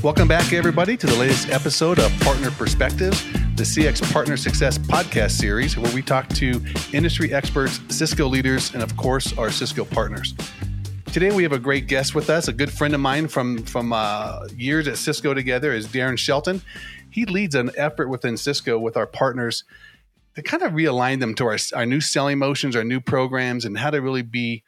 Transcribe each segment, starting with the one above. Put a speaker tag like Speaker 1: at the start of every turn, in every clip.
Speaker 1: Welcome back, everybody, to the latest episode of Partner Perspectives, the CX Partner Success podcast series, where we talk to industry experts, Cisco leaders, and of course, our Cisco partners. Today, we have a great guest with us. A good friend of mine from from uh, years at Cisco together is Dairen Shelton. He leads an effort within Cisco with our partners to kind of realign them to our, our new selling motions, our new programs, and how to really be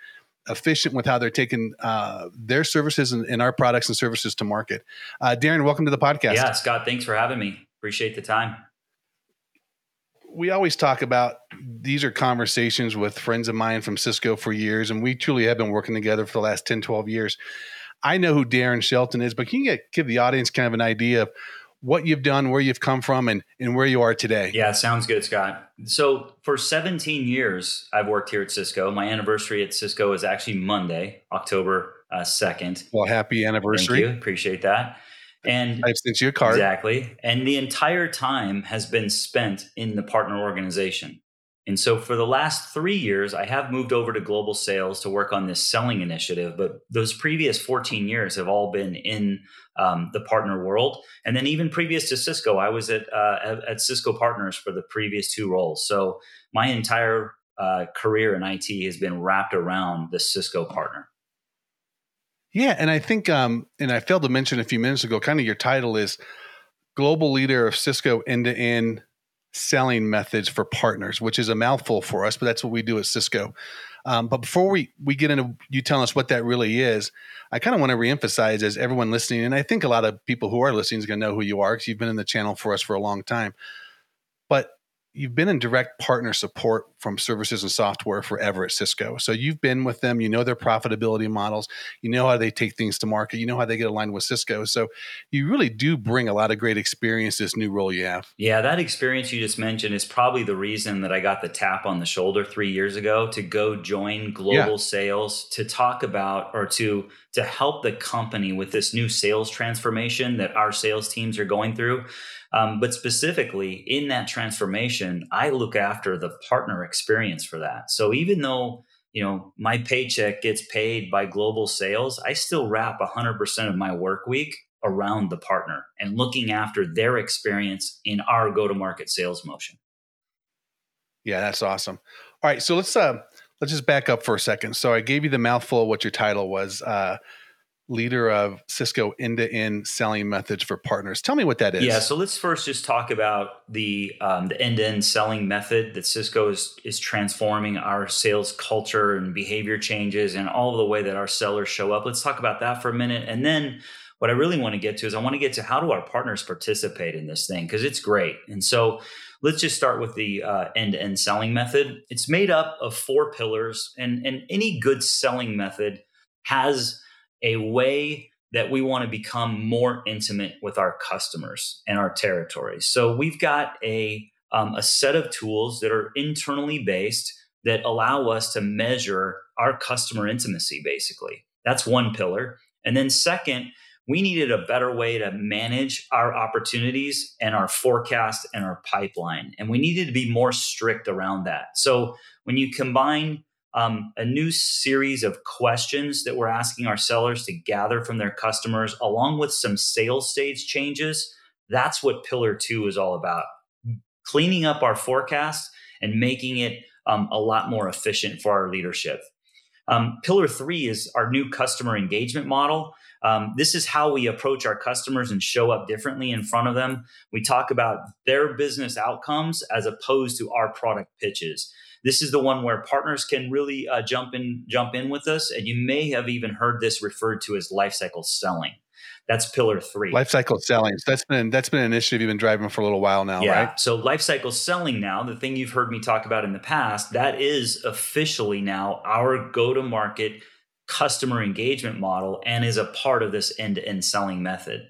Speaker 1: efficient with how they're taking uh, their services and, and, our products and services to market. Uh, Dairen, welcome to the podcast.
Speaker 2: Yeah, Scott, thanks for having me. Appreciate the time.
Speaker 1: We always talk about these are conversations with friends of mine from Cisco for years, and we truly have been working together for the last 10, 12 years. I know who Dairen Shelton is, but can you get, give the audience kind of an idea of what you've done, where you've come from, and, and where you are today.
Speaker 2: Yeah, sounds good, Scott. So for 17 years, I've worked here at Cisco. My anniversary at Cisco is actually Monday, October uh, 2nd.
Speaker 1: Well, happy anniversary.
Speaker 2: Thank you. Appreciate that. And
Speaker 1: I've sent you a card.
Speaker 2: Exactly. And the entire time has been spent in the partner organization. And so for the last three years, I have moved over to global sales to work on this selling initiative. But those previous 14 years have all been in um, the partner world. And then even previous to Cisco, I was at, uh, at Cisco Partners for the previous two roles. So my entire uh, career in IT has been wrapped around the Cisco partner.
Speaker 1: Yeah, and I think, um, and I failed to mention a few minutes ago, kind of your title is global leader of Cisco end to end selling methods for partners, which is a mouthful for us, but that's what we do at Cisco. Um, but before we we get into you telling us what that really is, I kind of want to reemphasize as everyone listening, and I think a lot of people who are listening is going to know who you are because you've been in the channel for us for a long time. But you've been in direct partner support from services and software forever at Cisco. So you've been with them, you know their profitability models, you know how they take things to market, you know how they get aligned with Cisco. So you really do bring a lot of great experience this new role you have.
Speaker 2: Yeah, that experience you just mentioned is probably the reason that I got the tap on the shoulder 3 years ago to go join global yeah. sales to talk about or to to help the company with this new sales transformation that our sales teams are going through um, but specifically in that transformation, I look after the partner experience for that. So even though you know my paycheck gets paid by global sales, I still wrap 100% of my work week around the partner and looking after their experience in our go-to-market sales motion.
Speaker 1: Yeah, that's awesome. All right, so let's uh let's just back up for a second. So I gave you the mouthful of what your title was. Uh, leader of Cisco end-to-end selling methods for partners. Tell me what that is.
Speaker 2: Yeah, so let's first just talk about the um, the end-to-end selling method that Cisco is is transforming our sales culture and behavior changes and all the way that our sellers show up. Let's talk about that for a minute, and then what I really want to get to is I want to get to how do our partners participate in this thing because it's great. And so let's just start with the uh, end-to-end selling method. It's made up of four pillars, and and any good selling method has a way that we want to become more intimate with our customers and our territories. So we've got a um, a set of tools that are internally based that allow us to measure our customer intimacy. Basically, that's one pillar. And then second, we needed a better way to manage our opportunities and our forecast and our pipeline. And we needed to be more strict around that. So when you combine um, a new series of questions that we're asking our sellers to gather from their customers, along with some sales stage changes. That's what Pillar Two is all about cleaning up our forecast and making it um, a lot more efficient for our leadership. Um, pillar three is our new customer engagement model. Um, this is how we approach our customers and show up differently in front of them. We talk about their business outcomes as opposed to our product pitches. This is the one where partners can really uh, jump in jump in with us, and you may have even heard this referred to as lifecycle selling. That's pillar three.
Speaker 1: Lifecycle selling. So that's been that's been an initiative you've been driving for a little while now, yeah. right?
Speaker 2: So lifecycle selling now, the thing you've heard me talk about in the past, that is officially now our go-to-market customer engagement model and is a part of this end-to-end selling method.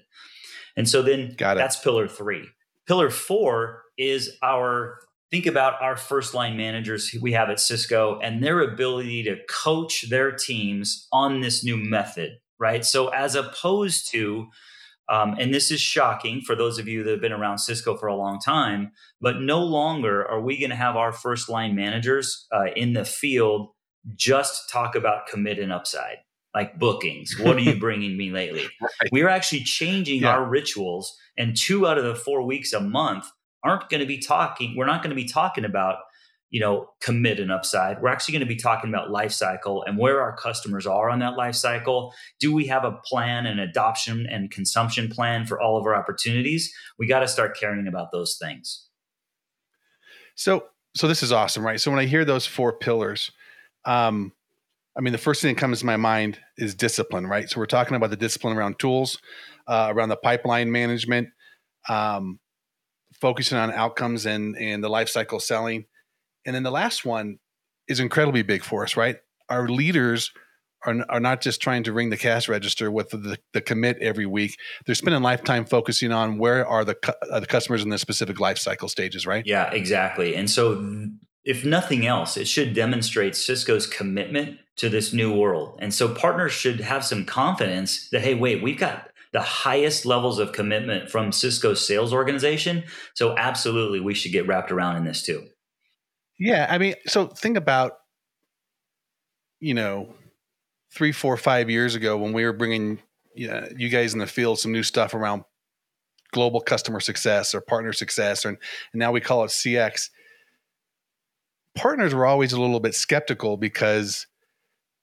Speaker 2: And so then that's pillar three. Pillar four is our think about our first line managers we have at Cisco and their ability to coach their teams on this new method, right? So, as opposed to, um, and this is shocking for those of you that have been around Cisco for a long time, but no longer are we going to have our first line managers uh, in the field just talk about commit and upside. like bookings. What are you bringing me lately? Right. We're actually changing yeah. our rituals, and two out of the four weeks a month aren't going to be talking. We're not going to be talking about you know commit and upside. We're actually going to be talking about life cycle and where our customers are on that life cycle. Do we have a plan and adoption and consumption plan for all of our opportunities? We got to start caring about those things.
Speaker 1: So so this is awesome right? So when i hear those four pillars um i mean the first thing that comes to my mind is discipline right? So we're talking about the discipline around tools uh, around the pipeline management um focusing on outcomes and and the life cycle selling and then the last one is incredibly big for us, right? Our leaders are, are not just trying to ring the cash register with the, the, commit every week. They're spending lifetime focusing on where are the, uh, the customers in the specific life cycle stages, right?
Speaker 2: Yeah, exactly. And so, if nothing else, it should demonstrate Cisco's commitment to this new world. And so, partners should have some confidence that, hey, wait, we've got the highest levels of commitment from Cisco's sales organization. So, absolutely, we should get wrapped around in this too.
Speaker 1: Yeah, I mean, so think about, you know, three, four, five years ago when we were bringing you, you guys in the field some new stuff around global customer success or partner success, or, and now we call it CX. Partners were always a little bit skeptical because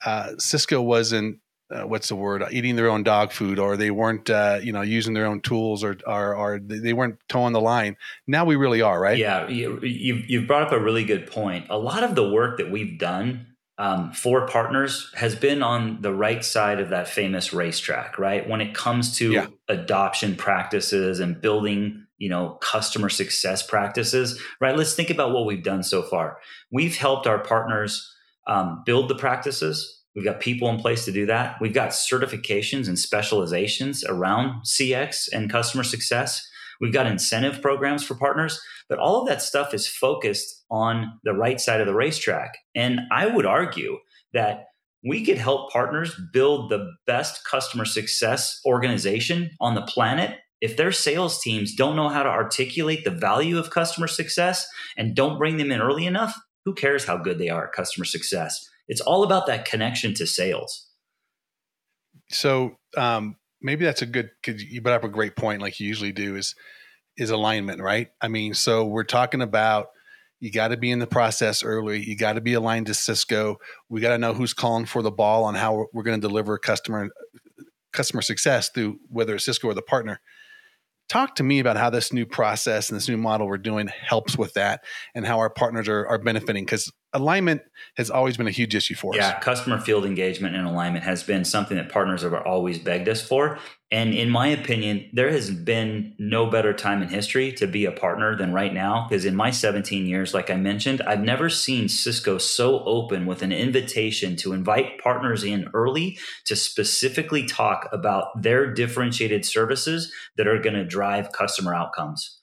Speaker 1: uh, Cisco wasn't uh, what's the word eating their own dog food or they weren't uh, you know using their own tools or, or, or they weren't toeing the line. Now we really are right?
Speaker 2: Yeah you, you've, you've brought up a really good point. A lot of the work that we've done um, for partners has been on the right side of that famous racetrack right? When it comes to yeah. adoption practices and building you know customer success practices right? Let's think about what we've done so far. We've helped our partners um, build the practices We've got people in place to do that. We've got certifications and specializations around CX and customer success. We've got incentive programs for partners, but all of that stuff is focused on the right side of the racetrack. And I would argue that we could help partners build the best customer success organization on the planet if their sales teams don't know how to articulate the value of customer success and don't bring them in early enough, who cares how good they are at customer success? It's all about that connection to sales.
Speaker 1: So um, maybe that's a good. Cause you brought up a great point, like you usually do, is is alignment, right? I mean, so we're talking about you got to be in the process early. You got to be aligned to Cisco. We got to know who's calling for the ball on how we're going to deliver customer customer success through whether it's Cisco or the partner. Talk to me about how this new process and this new model we're doing helps with that, and how our partners are, are benefiting. Because alignment has always been a huge issue for
Speaker 2: us.
Speaker 1: Yeah,
Speaker 2: customer field engagement and alignment has been something that partners have always begged us for. And in my opinion, there has been no better time in history to be a partner than right now. Because in my 17 years, like I mentioned, I've never seen Cisco so open with an invitation to invite partners in early to specifically talk about their differentiated services that are going to drive customer outcomes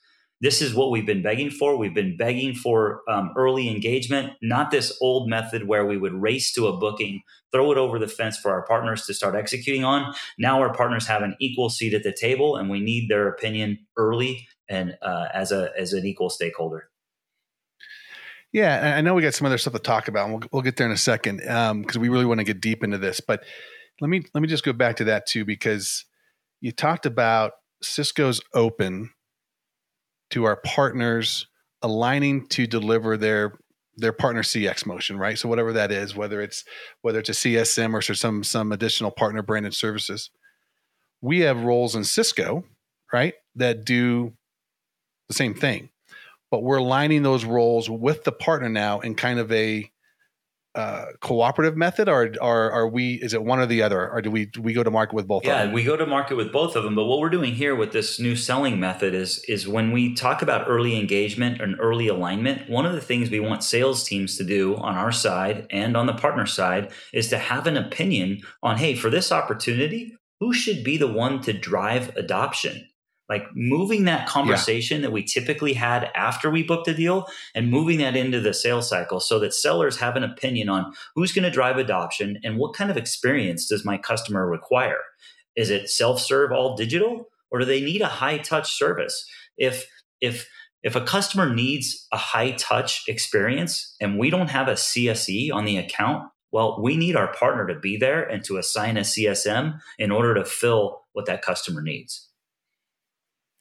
Speaker 2: this is what we've been begging for. We've been begging for um, early engagement, not this old method where we would race to a booking, throw it over the fence for our partners to start executing on. Now our partners have an equal seat at the table, and we need their opinion early and uh, as a as an equal stakeholder.
Speaker 1: Yeah, I know we got some other stuff to talk about, and we'll, we'll get there in a second because um, we really want to get deep into this. But let me let me just go back to that too because you talked about Cisco's open to our partners aligning to deliver their their partner CX motion, right? So whatever that is, whether it's whether it's a CSM or some some additional partner branded services, we have roles in Cisco, right, that do the same thing, but we're aligning those roles with the partner now in kind of a uh, cooperative method, or, or are we? Is it one or the other, or do we do we go to market with both?
Speaker 2: Yeah, we go to market with both of them. But what we're doing here with this new selling method is is when we talk about early engagement and early alignment. One of the things we want sales teams to do on our side and on the partner side is to have an opinion on, hey, for this opportunity, who should be the one to drive adoption? Like moving that conversation yeah. that we typically had after we booked a deal and moving that into the sales cycle so that sellers have an opinion on who's going to drive adoption and what kind of experience does my customer require is it self-serve all digital or do they need a high touch service if if if a customer needs a high touch experience and we don't have a CSE on the account Well, we need our partner to be there and to assign a CSM in order to fill what that customer needs.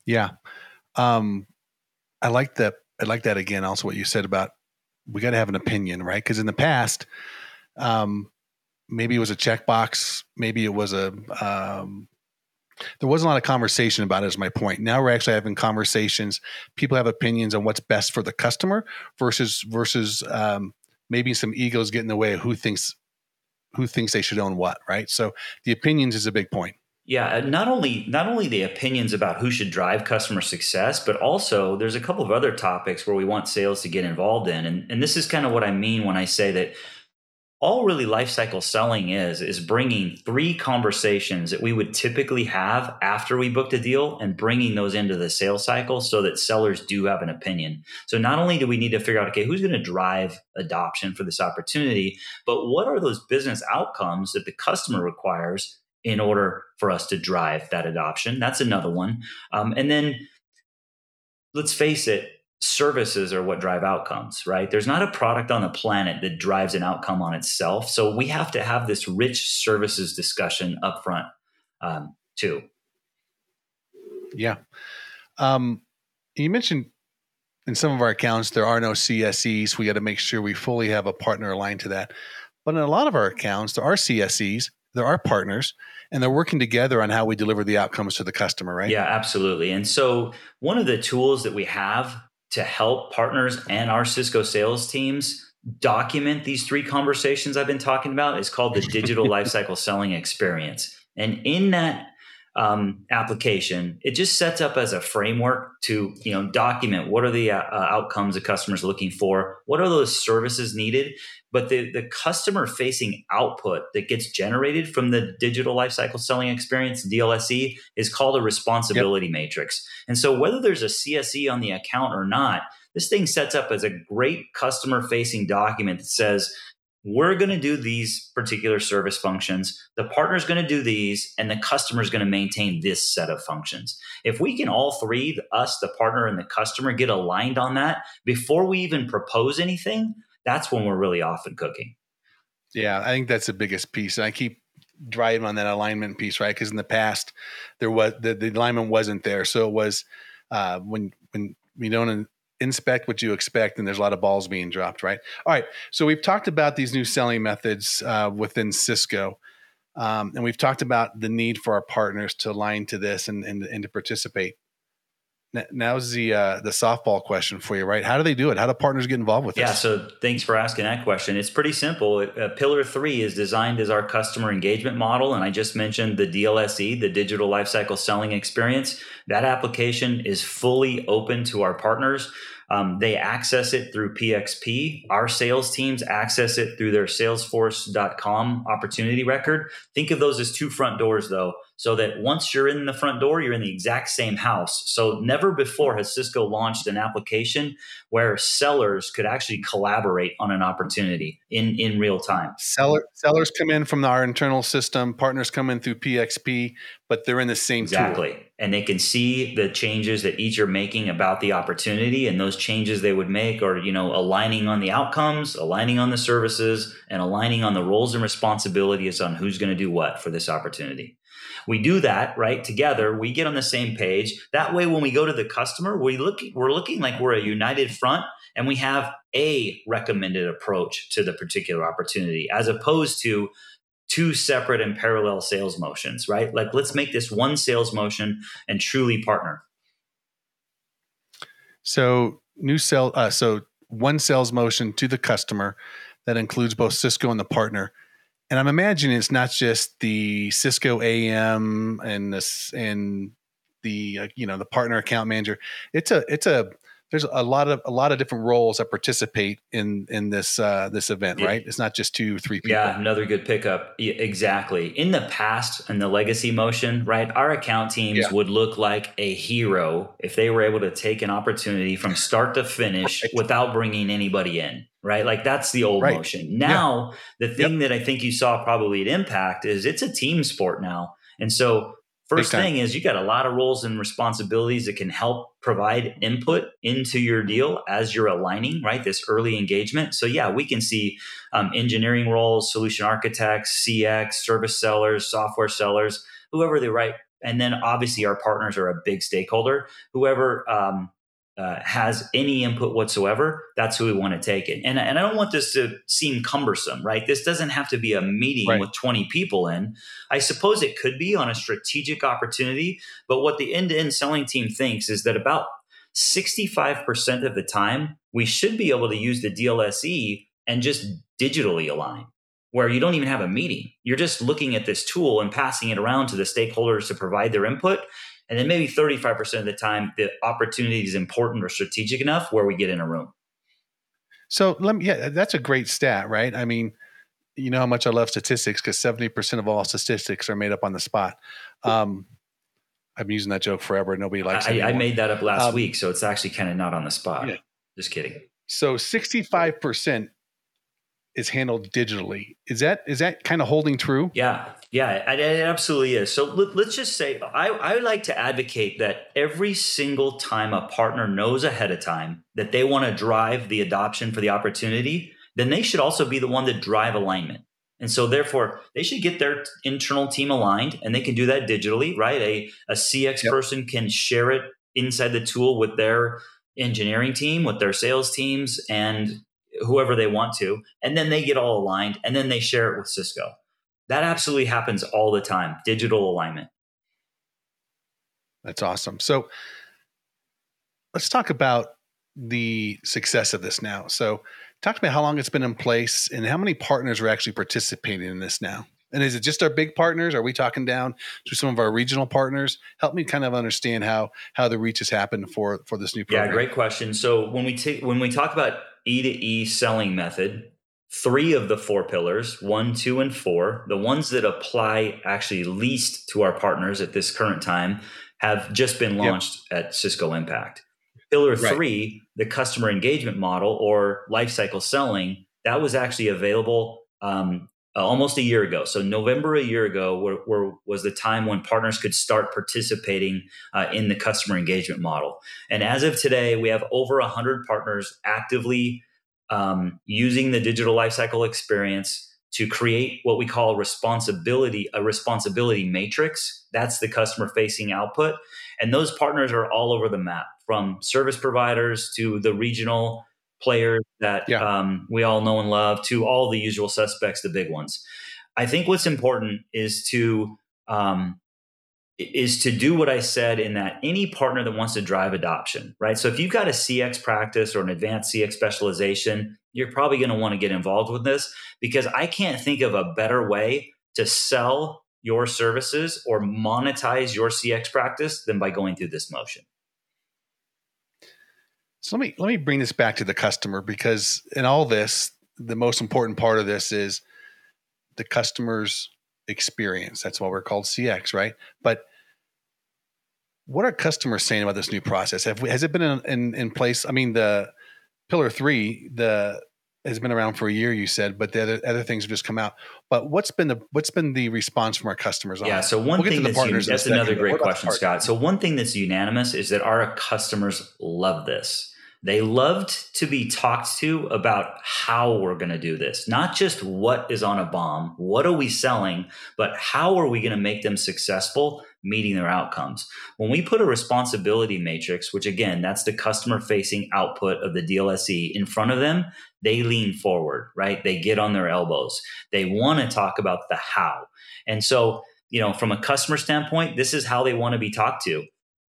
Speaker 1: Yeah. Um, I like that. I like that again. Also, what you said about we got to have an opinion, right? Because in the past, um, maybe it was a checkbox, maybe it was a um, there wasn't a lot of conversation about it is my point now we're actually having conversations people have opinions on what's best for the customer versus versus um, maybe some egos get in the way of who thinks who thinks they should own what right so the opinions is a big point
Speaker 2: yeah uh, not only not only the opinions about who should drive customer success but also there's a couple of other topics where we want sales to get involved in. And, and this is kind of what i mean when i say that all really lifecycle selling is is bringing three conversations that we would typically have after we booked a deal and bringing those into the sales cycle so that sellers do have an opinion. So not only do we need to figure out okay who's going to drive adoption for this opportunity but what are those business outcomes that the customer requires in order for us to drive that adoption that's another one um, and then let's face it services are what drive outcomes, right? There's not a product on the planet that drives an outcome on itself. So we have to have this rich services discussion up front um, too.
Speaker 1: Yeah. Um, you mentioned in some of our accounts there are no CSEs. We got to make sure we fully have a partner aligned to that. But in a lot of our accounts, there are CSEs, there are our partners, and they're working together on how we deliver the outcomes to the customer, right?
Speaker 2: Yeah, absolutely. And so one of the tools that we have to help partners and our Cisco sales teams document these three conversations I've been talking about is called the digital lifecycle selling experience. And in that um, application, it just sets up as a framework to you know document what are the uh, uh outcomes the customers looking for, what are those services needed, but the the customer facing output that gets generated from the digital lifecycle selling experience DLSE is called a responsibility yep. matrix. And so whether there's a CSE on the account or not, this thing sets up as a great customer facing document that says we're going to do these particular service functions. The partner's going to do these, and the customer's going to maintain this set of functions. If we can all three, us, the partner, and the customer, get aligned on that before we even propose anything, that's when we're really off and cooking.
Speaker 1: Yeah, I think that's the biggest piece. And I keep driving on that alignment piece, right? Because in the past, there was the, the alignment wasn't there. So it was uh, when when we don't inspect what you expect and there's a lot of balls being dropped right? All right so we've talked about these new selling methods uh, within cisco um, and we've talked about the need for our partners to align to this and, and, and to participate now's the uh, the softball question for you, right? How do they do it? How do partners get involved with this?
Speaker 2: Yeah, so thanks for asking that question. It's pretty simple. Uh, Pillar three is designed as our customer engagement model, and I just mentioned the DLSE, the Digital Lifecycle Selling Experience. That application is fully open to our partners. Um, they access it through PXP. Our sales teams access it through their Salesforce.com opportunity record. Think of those as two front doors, though so that once you're in the front door, you're in the exact same house. So never before has Cisco launched an application where sellers could actually collaborate on an opportunity in, in real time.
Speaker 1: Seller, sellers come in from our internal system, partners come in through PXP, but they're in the same
Speaker 2: exactly.
Speaker 1: Tool.
Speaker 2: And they can see the changes that each are making about the opportunity and those changes they would make are, you know, aligning on the outcomes, aligning on the services, and aligning on the roles and responsibilities on who's going to do what for this opportunity. We do that right together. We get on the same page. That way, when we go to the customer, we look we're looking like we're a united front, and we have a recommended approach to the particular opportunity, as opposed to two separate and parallel sales motions. Right? Like let's make this one sales motion and truly partner.
Speaker 1: So new sell. Uh, so one sales motion to the customer that includes both Cisco and the partner and I'm imagining it's not just the Cisco AM and this and the uh, you know the partner account manager. It's a it's a there's a lot of a lot of different roles that participate in in this uh, this event, right? It's not just two, three people.
Speaker 2: Yeah, another good pickup. exactly. In the past, in the legacy motion, right, our account teams yeah. would look like a hero if they were able to take an opportunity from start to finish right. without bringing anybody in right? Like that's the old right. motion. Now, yeah. the thing yep. that I think you saw probably at Impact is it's a team sport now. And so First thing is you got a lot of roles and responsibilities that can help provide input into your deal as you're aligning, right? This early engagement. So yeah, we can see um, engineering roles, solution architects, CX, service sellers, software sellers, whoever they right. And then obviously our partners are a big stakeholder. Whoever um, uh, has any input whatsoever, that's who we want to take it. And, and I don't want this to seem cumbersome, right? This doesn't have to be a meeting right. with 20 people in. I suppose it could be on a strategic opportunity, but what the end to end selling team thinks is that about 65% of the time, we should be able to use the DLSE and just digitally align where you don't even have a meeting. You're just looking at this tool and passing it around to the stakeholders to provide their input. And then maybe 35% of the time, the opportunity is important or strategic enough where we get in a room.
Speaker 1: So let me, yeah, that's a great stat, right? I mean, you know how much I love statistics because 70% of all statistics are made up on the spot. Um, I'm using that joke forever. And nobody likes
Speaker 2: it. I, I made that up last um, week. So it's actually kind of not on the spot. Yeah. Just kidding.
Speaker 1: So 65% is handled digitally. Is that is that kind of holding true?
Speaker 2: Yeah, yeah, it, it absolutely is. So let, us just say I, I like to advocate that every single time a partner knows ahead of time that they want to drive the adoption for the opportunity, then they should also be the one to drive alignment. And so therefore they should get their internal team aligned and they can do that digitally, right? A, a CX yep. person can share it inside the tool with their engineering team, with their sales teams, and whoever they want to, and then they get all aligned and then they share it with Cisco. That absolutely happens all the time, digital alignment.
Speaker 1: That's awesome. So let's talk about the success of this now. So talk to me how long it's been in place and how many partners are actually participating in this now. And is it just our big partners? Are we talking down to some of our regional partners? Help me kind of understand how how the reach has happened for for this new program.
Speaker 2: Yeah, great question. So when we take when we talk about E to E selling method, three of the four pillars, one, two, and four, the ones that apply actually least to our partners at this current time, have just been launched yep. at Cisco Impact. Pillar right. three, the customer engagement model or lifecycle selling, that was actually available um, uh, almost a year ago. So November a year ago were, were, was the time when partners could start participating uh, in the customer engagement model. And as of today, we have over 100 partners actively um, using the digital lifecycle experience to create what we call responsibility a responsibility matrix. That's the customer facing output. And those partners are all over the map from service providers to the regional players that yeah. um, we all know and love to all the usual suspects, the big ones. I think what's important is to um, is to do what I said in that any partner that wants to drive adoption, right? So if you've got a CX practice or an advanced CX specialization, you're probably going to want to get involved with this because I can't think of a better way to sell your services or monetize your CX practice than by going through this motion.
Speaker 1: So let me let me bring this back to the customer because in all this, the most important part of this is the customer's experience. That's why we're called CX, right? But what are customers saying about this new process? Have we, has it been in, in, in place? I mean, the pillar three, the has been around for a year, you said, but the other, other things have just come out. But what's been the what's been the response from our customers?
Speaker 2: yeah. So one we'll thing that's un- that's another great question, Scott. So one thing that's unanimous is that our customers love this. They loved to be talked to about how we're going to do this, not just what is on a BOM, what are we selling, but how are we going to make them successful meeting their outcomes. When we put a responsibility matrix, which again, that's the customer facing output of the DLSE in front of them, they lean forward, right? They get on their elbows. They want to talk about the how. And so, you know, from a customer standpoint, this is how they want to be talked to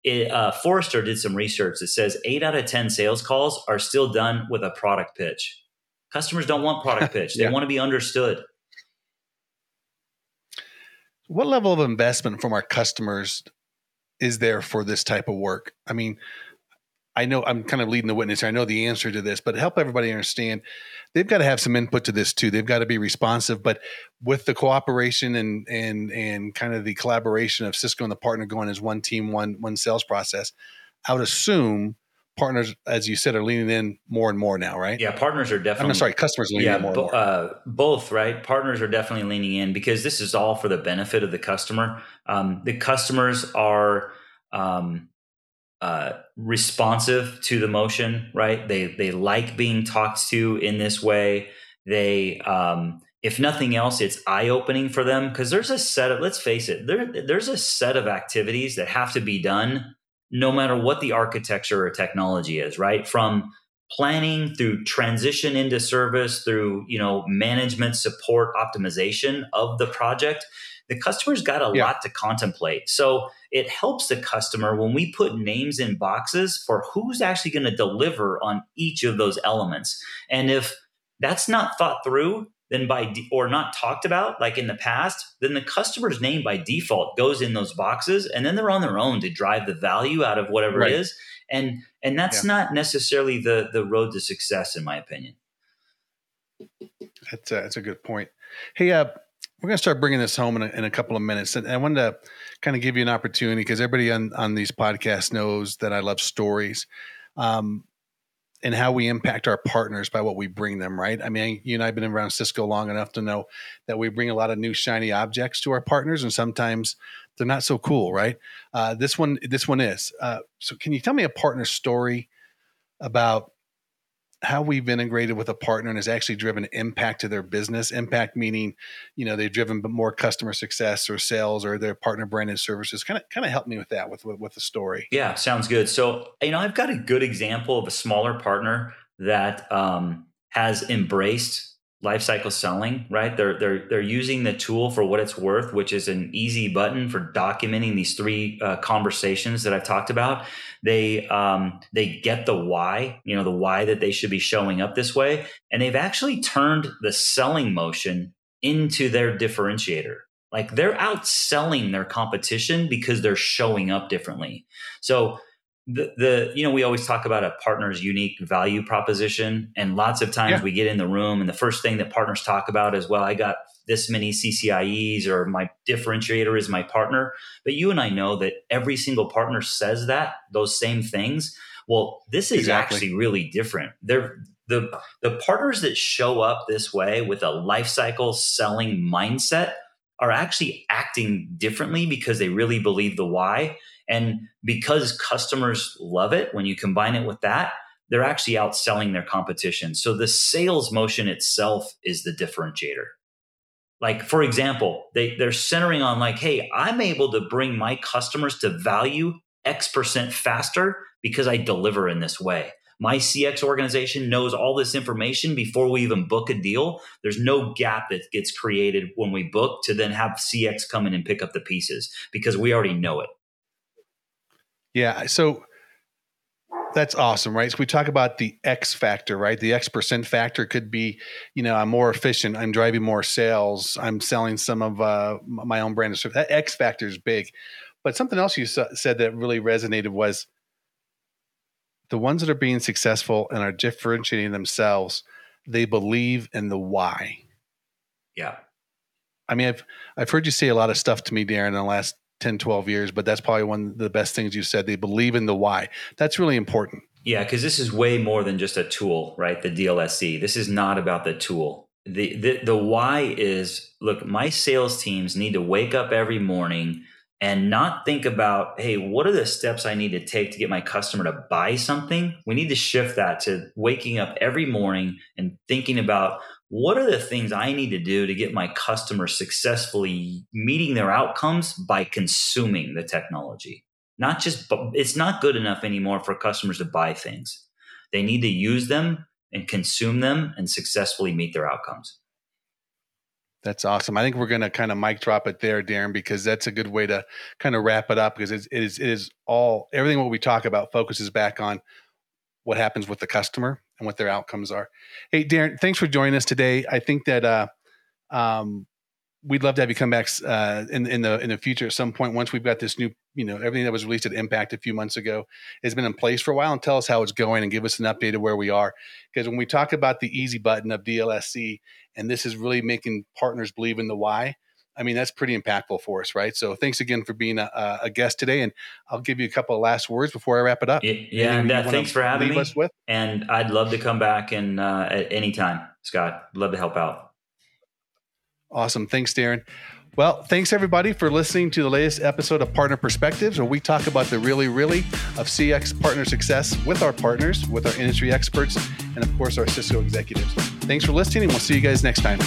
Speaker 2: it, uh, Forrester did some research that says eight out of 10 sales calls are still done with a product pitch. Customers don't want product pitch, they yeah. want to be understood.
Speaker 1: What level of investment from our customers is there for this type of work? I mean, I know I'm kind of leading the witness here. I know the answer to this, but help everybody understand they've got to have some input to this too. They've got to be responsive, but with the cooperation and and and kind of the collaboration of Cisco and the partner going as one team, one one sales process, I would assume partners, as you said, are leaning in more and more now, right?
Speaker 2: Yeah, partners are definitely.
Speaker 1: I'm sorry, customers leaning
Speaker 2: yeah,
Speaker 1: in more.
Speaker 2: bo-
Speaker 1: more.
Speaker 2: Uh, both, right? Partners are definitely leaning in because this is all for the benefit of the customer. Um, the customers are um, uh, responsive to the motion, right? They they like being talked to in this way. They, um, if nothing else, it's eye opening for them because there's a set of. Let's face it, there there's a set of activities that have to be done no matter what the architecture or technology is, right? From planning through transition into service through you know management support optimization of the project the customer's got a
Speaker 1: Yeah.
Speaker 2: lot to contemplate so it helps the customer when we put names in boxes for who's actually going to deliver on each of those elements and if that's not thought through then by de- or not talked about like in the past then the customer's name by default goes in those boxes and then they're on their own to drive the value out of whatever
Speaker 1: Right.
Speaker 2: it is and and that's not necessarily the the road to success in my opinion
Speaker 1: That's a, that's a good point. Hey, uh, we're going to start bringing this home in a, in a couple of minutes, and I wanted to kind of give you an opportunity because everybody on on these podcasts knows that I love stories, um, and how we impact our partners by what we bring them. Right? I mean, you and I've been around Cisco long enough to know that we bring a lot of new shiny objects to our partners, and sometimes they're not so cool. Right? Uh, this one, this one is. Uh, so, can you tell me a partner story about? How we've integrated with a partner and has actually driven impact to their business. Impact meaning, you know, they've driven more customer success or sales or their partner branded services. Kind of, kind of help me with that with with, with the story.
Speaker 2: Yeah, sounds good. So, you know, I've got a good example of a smaller partner that um, has embraced lifecycle selling. Right, they're they're they're using the tool for what it's worth, which is an easy button for documenting these three uh, conversations that I've talked about. They um, they get the why, you know, the why that they should be showing up this way, and they've actually turned the selling motion into their differentiator. Like they're outselling their competition because they're showing up differently. So the, the you know we always talk about a partner's unique value proposition and lots of times
Speaker 1: Yeah.
Speaker 2: we get in the room and the first thing that partners talk about is well i got this many CCIEs or my differentiator is my partner but you and i know that every single partner says that those same things well this is
Speaker 1: Exactly.
Speaker 2: actually really different they're the the partners that show up this way with a life cycle selling mindset are actually acting differently because they really believe the why and because customers love it, when you combine it with that, they're actually outselling their competition. So the sales motion itself is the differentiator. Like, for example, they, they're centering on, like, hey, I'm able to bring my customers to value X percent faster because I deliver in this way. My CX organization knows all this information before we even book a deal. There's no gap that gets created when we book to then have CX come in and pick up the pieces because we already know it.
Speaker 1: Yeah. So that's awesome, right? So we talk about the X factor, right? The X percent factor could be, you know, I'm more efficient. I'm driving more sales. I'm selling some of uh, my own brand of service. That X factor is big. But something else you sa- said that really resonated was the ones that are being successful and are differentiating themselves. They believe in the why.
Speaker 2: Yeah.
Speaker 1: I mean, I've I've heard you say a lot of stuff to me, Dairen, in the last 10, 12 years, but that's probably one of the best things you said. They believe in the why. That's really important.
Speaker 2: Yeah, because this is way more than just a tool, right? The DLSE. This is not about the tool. The, the the why is look, my sales teams need to wake up every morning and not think about, hey, what are the steps I need to take to get my customer to buy something? We need to shift that to waking up every morning and thinking about what are the things I need to do to get my customer successfully meeting their outcomes by consuming the technology not just it's not good enough anymore for customers to buy things they need to use them and consume them and successfully meet their outcomes
Speaker 1: That's awesome. I think we're going to kind of mic drop it there, Dairen, because that's a good way to kind of wrap it up. Because it is it is all everything what we talk about focuses back on what happens with the customer and what their outcomes are. Hey, Dairen, thanks for joining us today. I think that uh, um, we'd love to have you come back uh, in in the in the future at some point once we've got this new you know everything that was released at Impact a few months ago has been in place for a while and tell us how it's going and give us an update of where we are. Because when we talk about the easy button of DLSE and this is really making partners believe in the why, I mean, that's pretty impactful for us, right? So thanks again for being a, a guest today. And I'll give you a couple of last words before I wrap it up.
Speaker 2: Yeah. yeah and, uh, thanks for having me. And I'd love to come back and uh, at any time, Scott. Love to help out.
Speaker 1: Awesome. Thanks, Dairen. Well, thanks everybody for listening to the latest episode of Partner Perspectives, where we talk about the really, really of CX partner success with our partners, with our industry experts, and of course, our Cisco executives. Thanks for listening, and we'll see you guys next time.